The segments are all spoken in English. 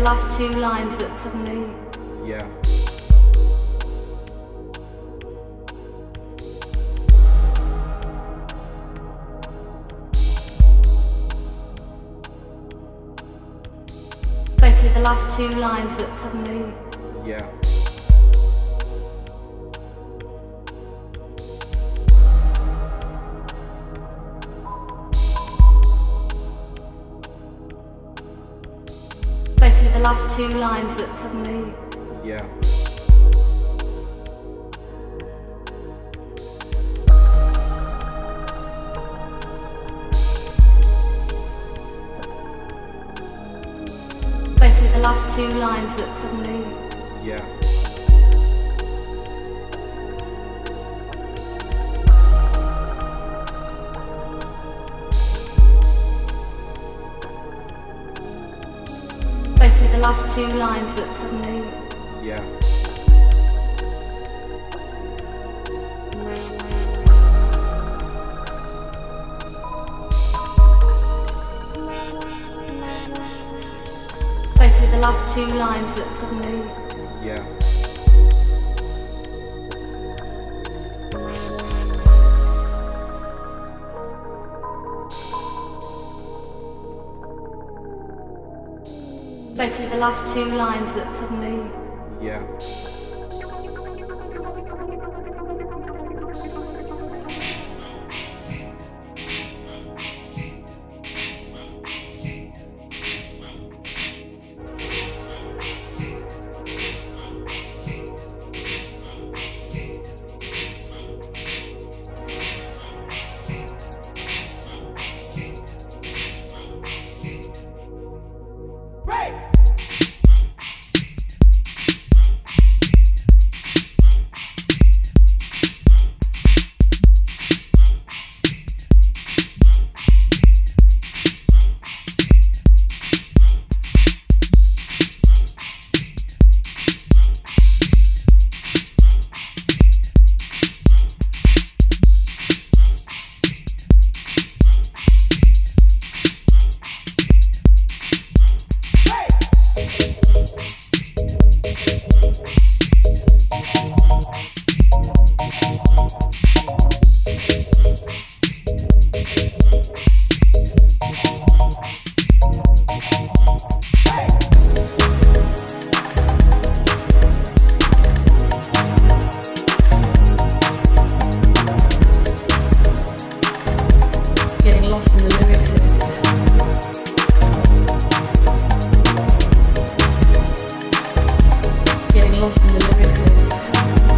The last two lines that suddenly. Yeah. Basically, the last two lines that suddenly. Yeah. Last two lines that suddenly. Yeah. Basically, the last two lines that suddenly. Yeah. Basically, the last two lines that suddenly. Yeah. Basically, the last two lines that suddenly. Yeah. Basically, the last two lines that suddenly. Yeah. lyrics in.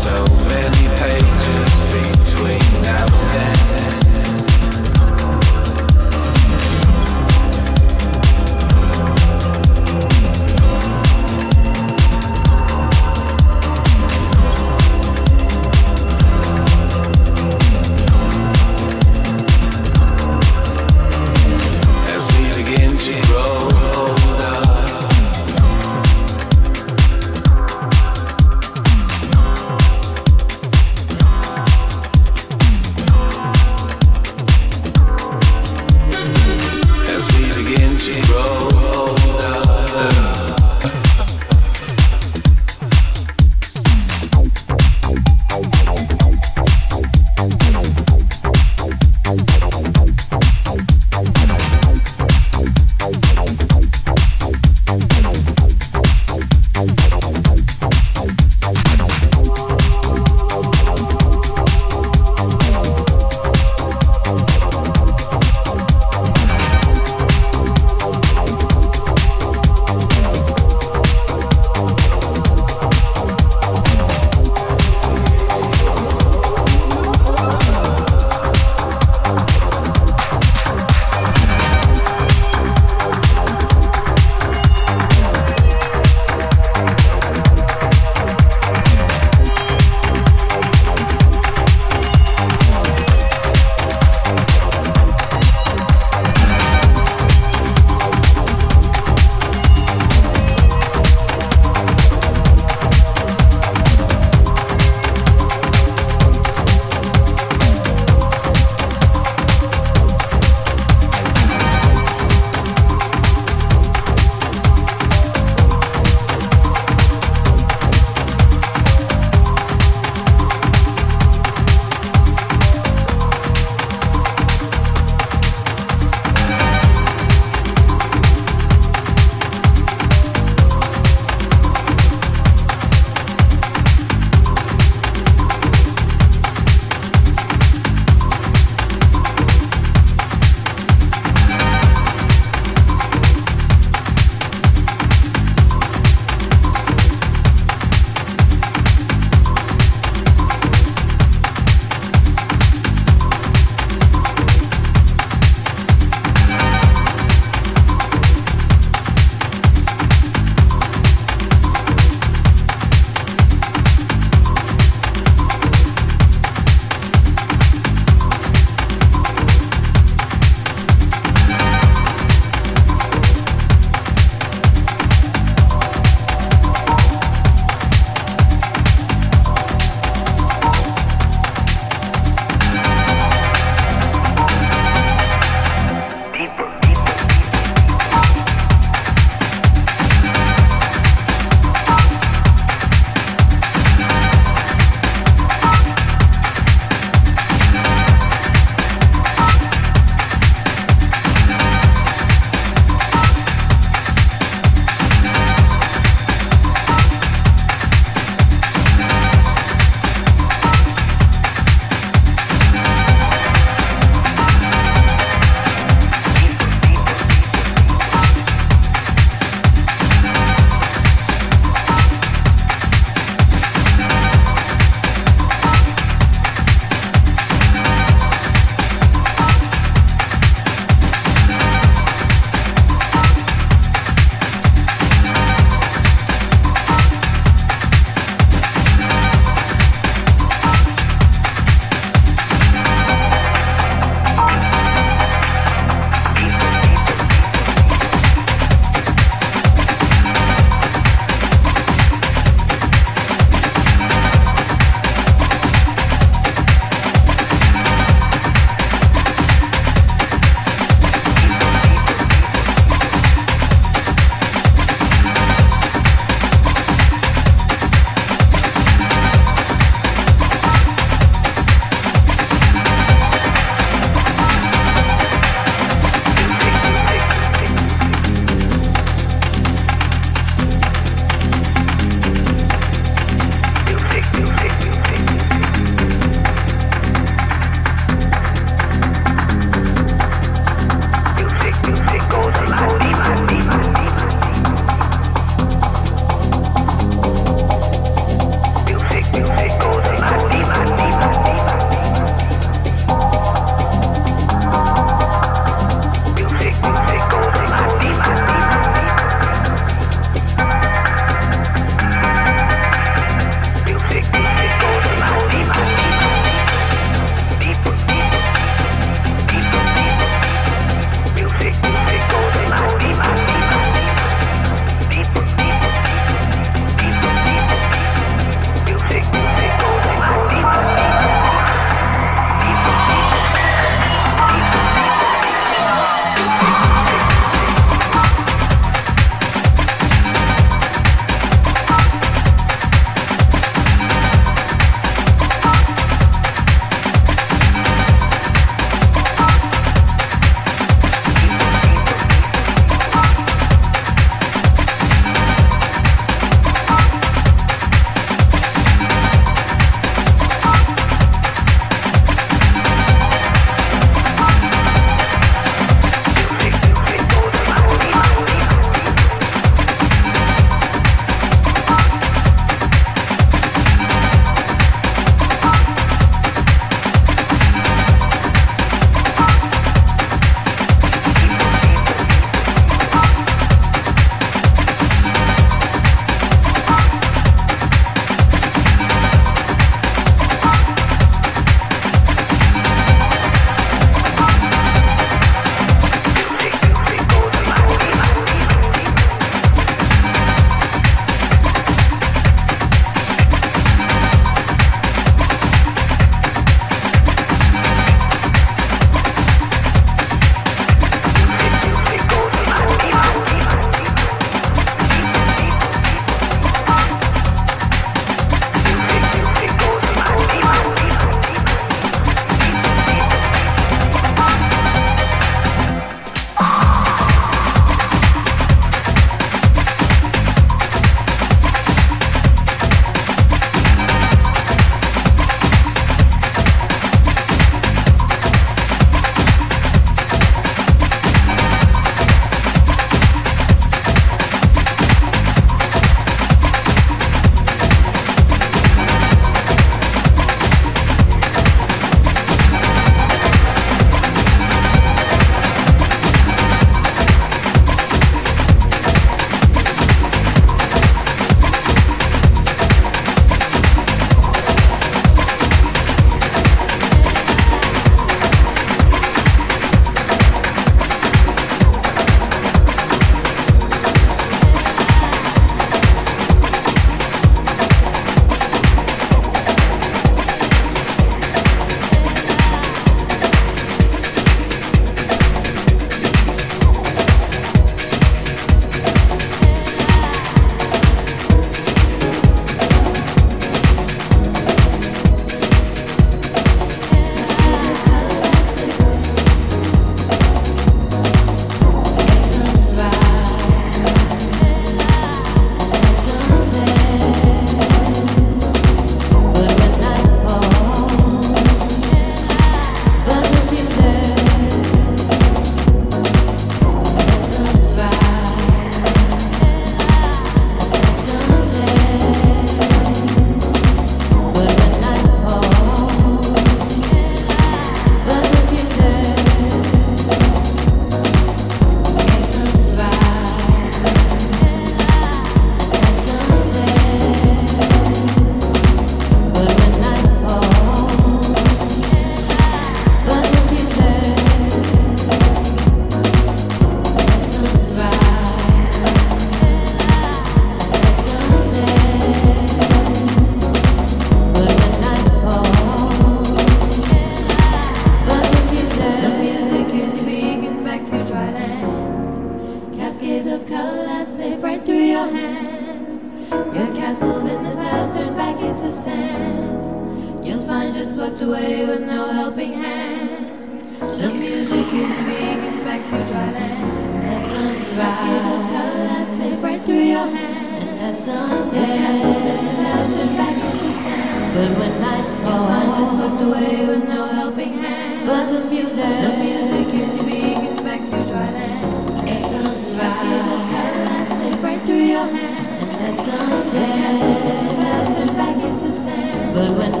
But when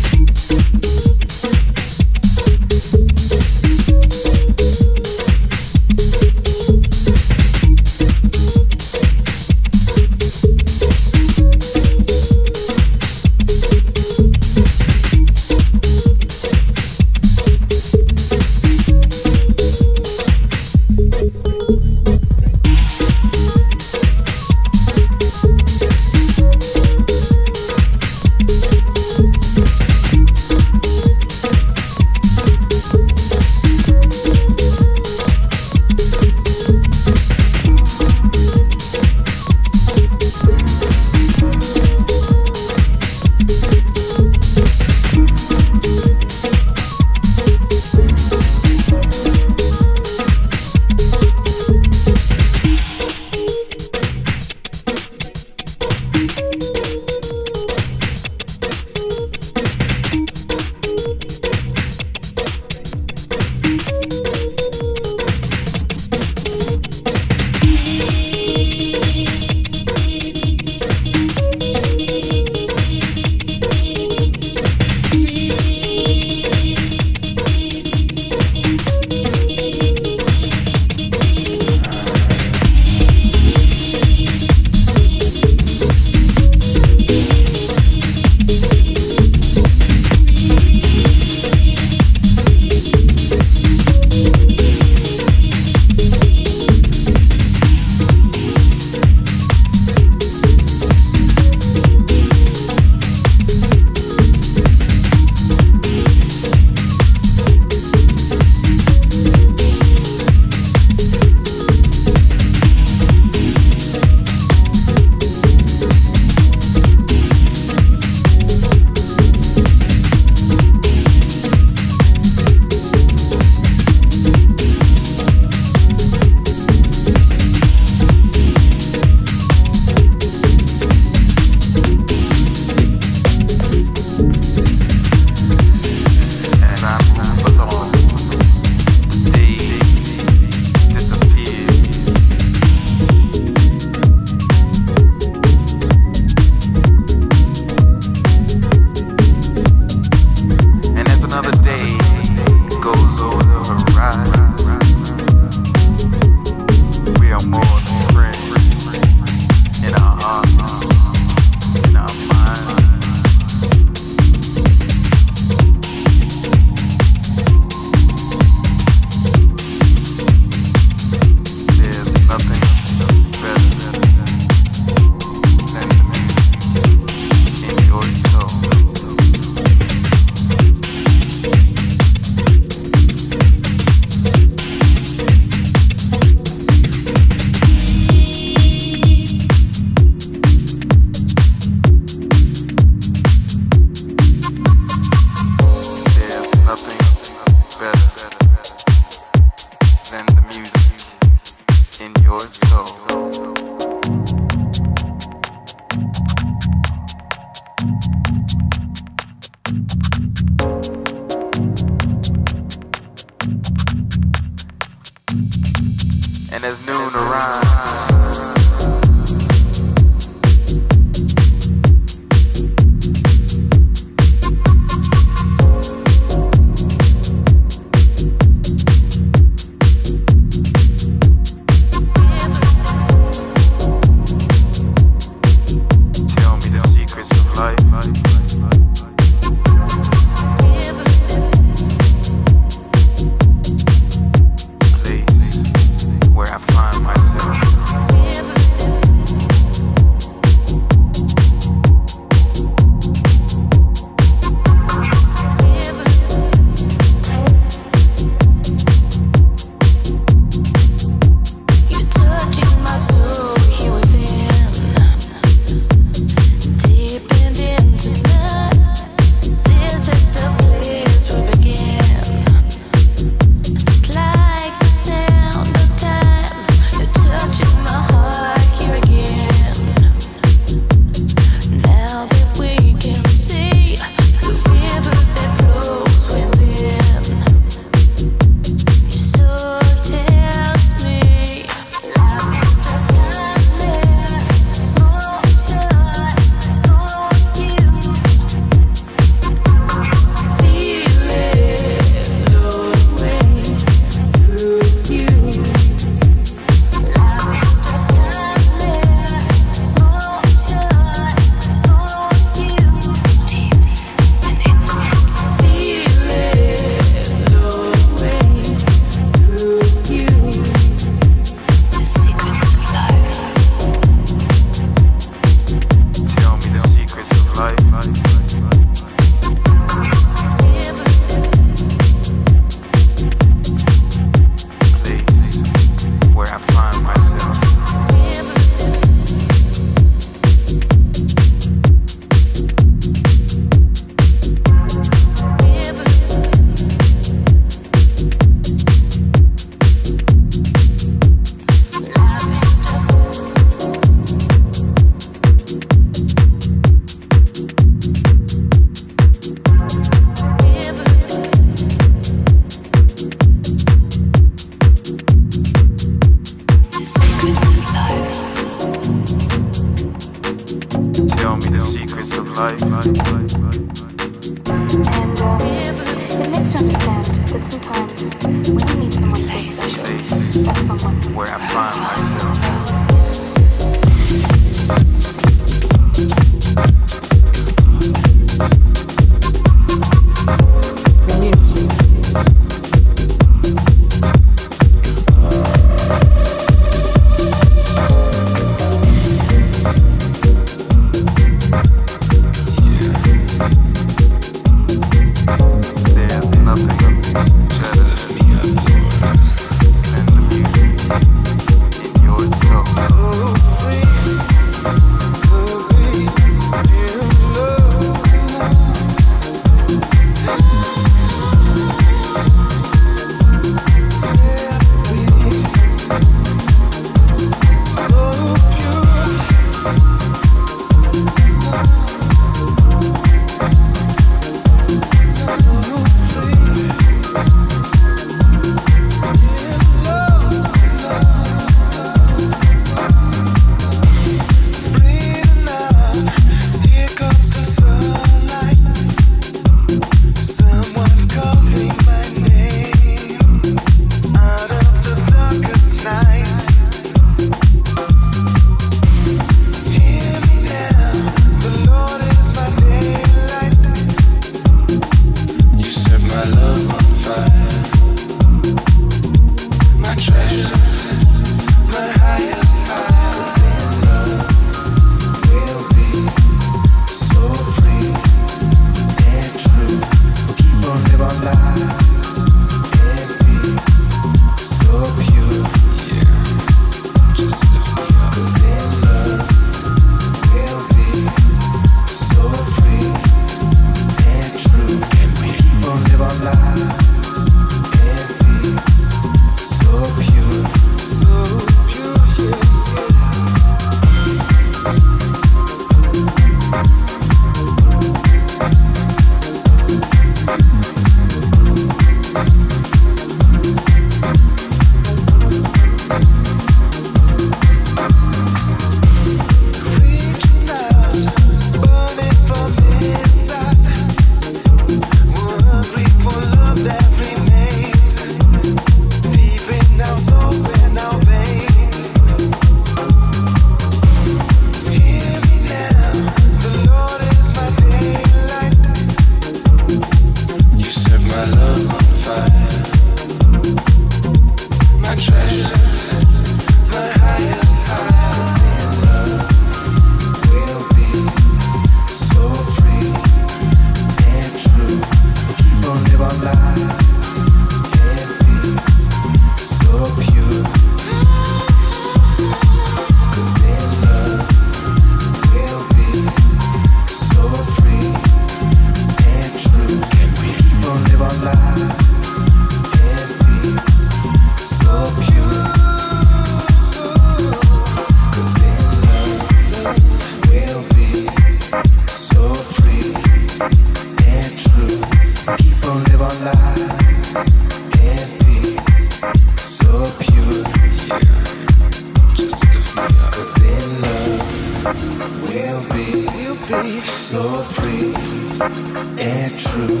and true.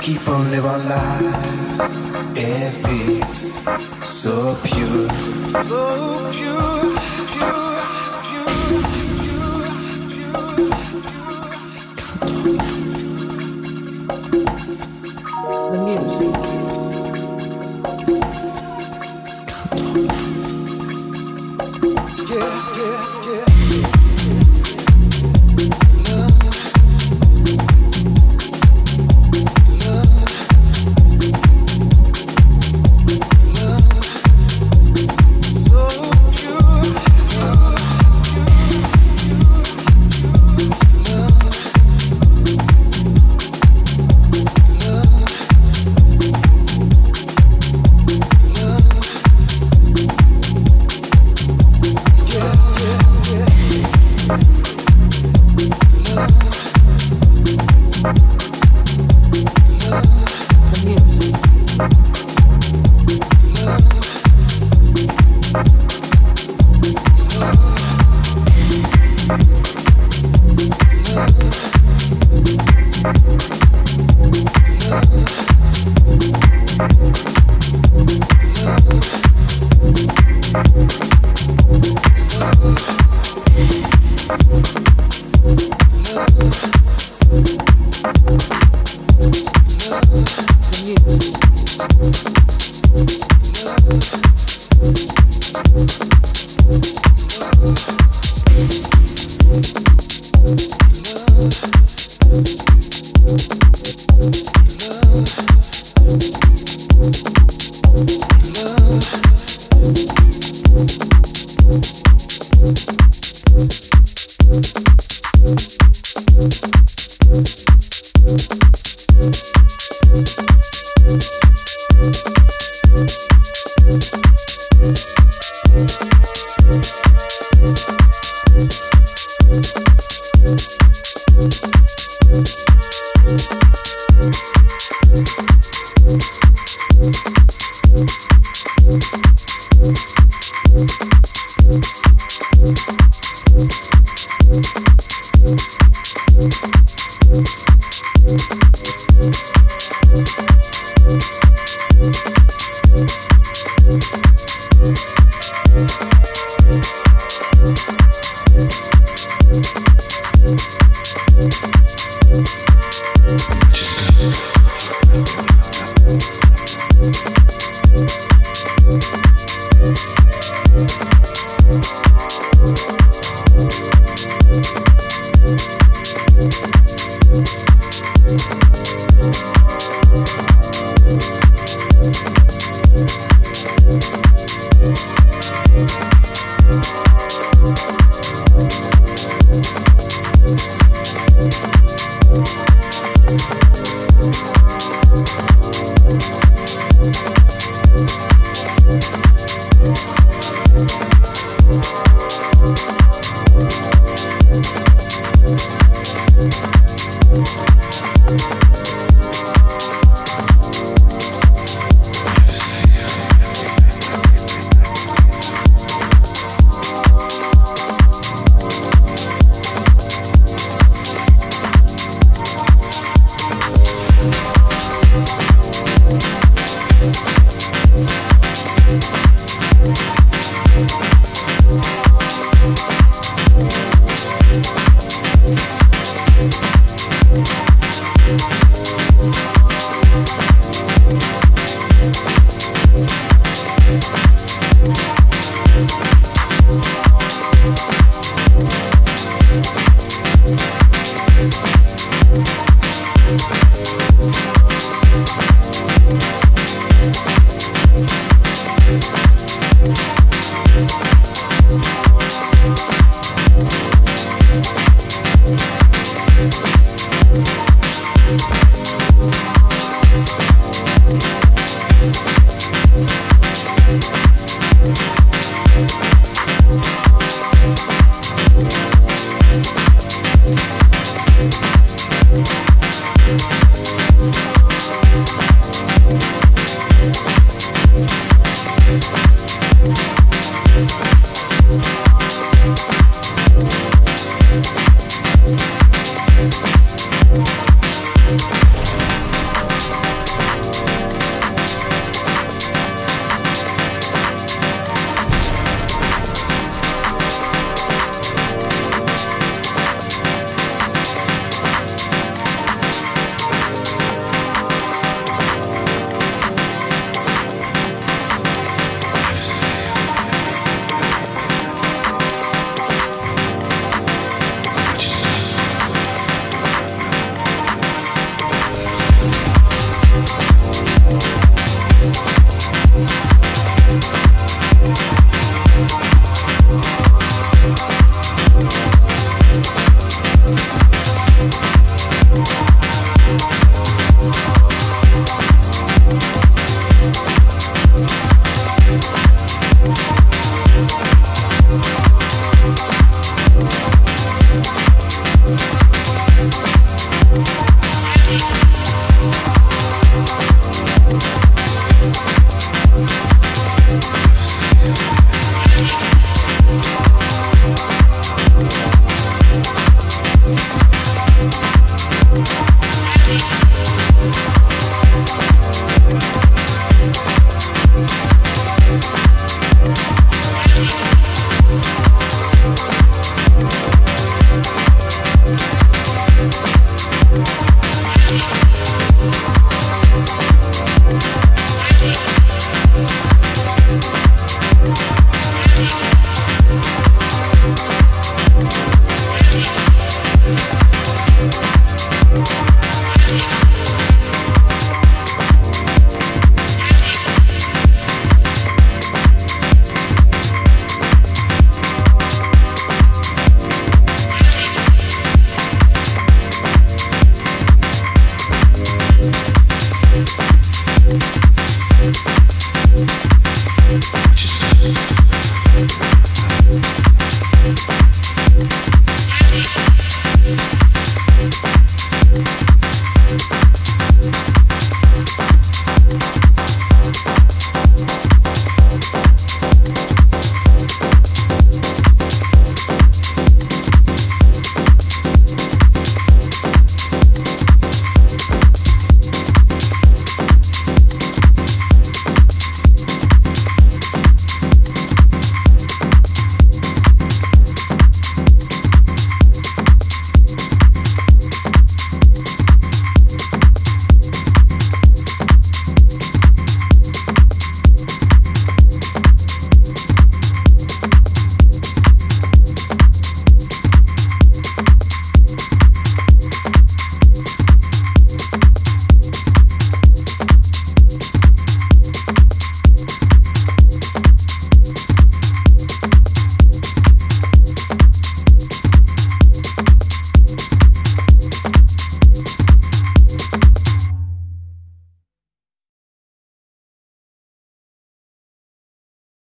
Keep on living lives in peace, so pure, so pure, pure, pure, pure, pure. The music. Música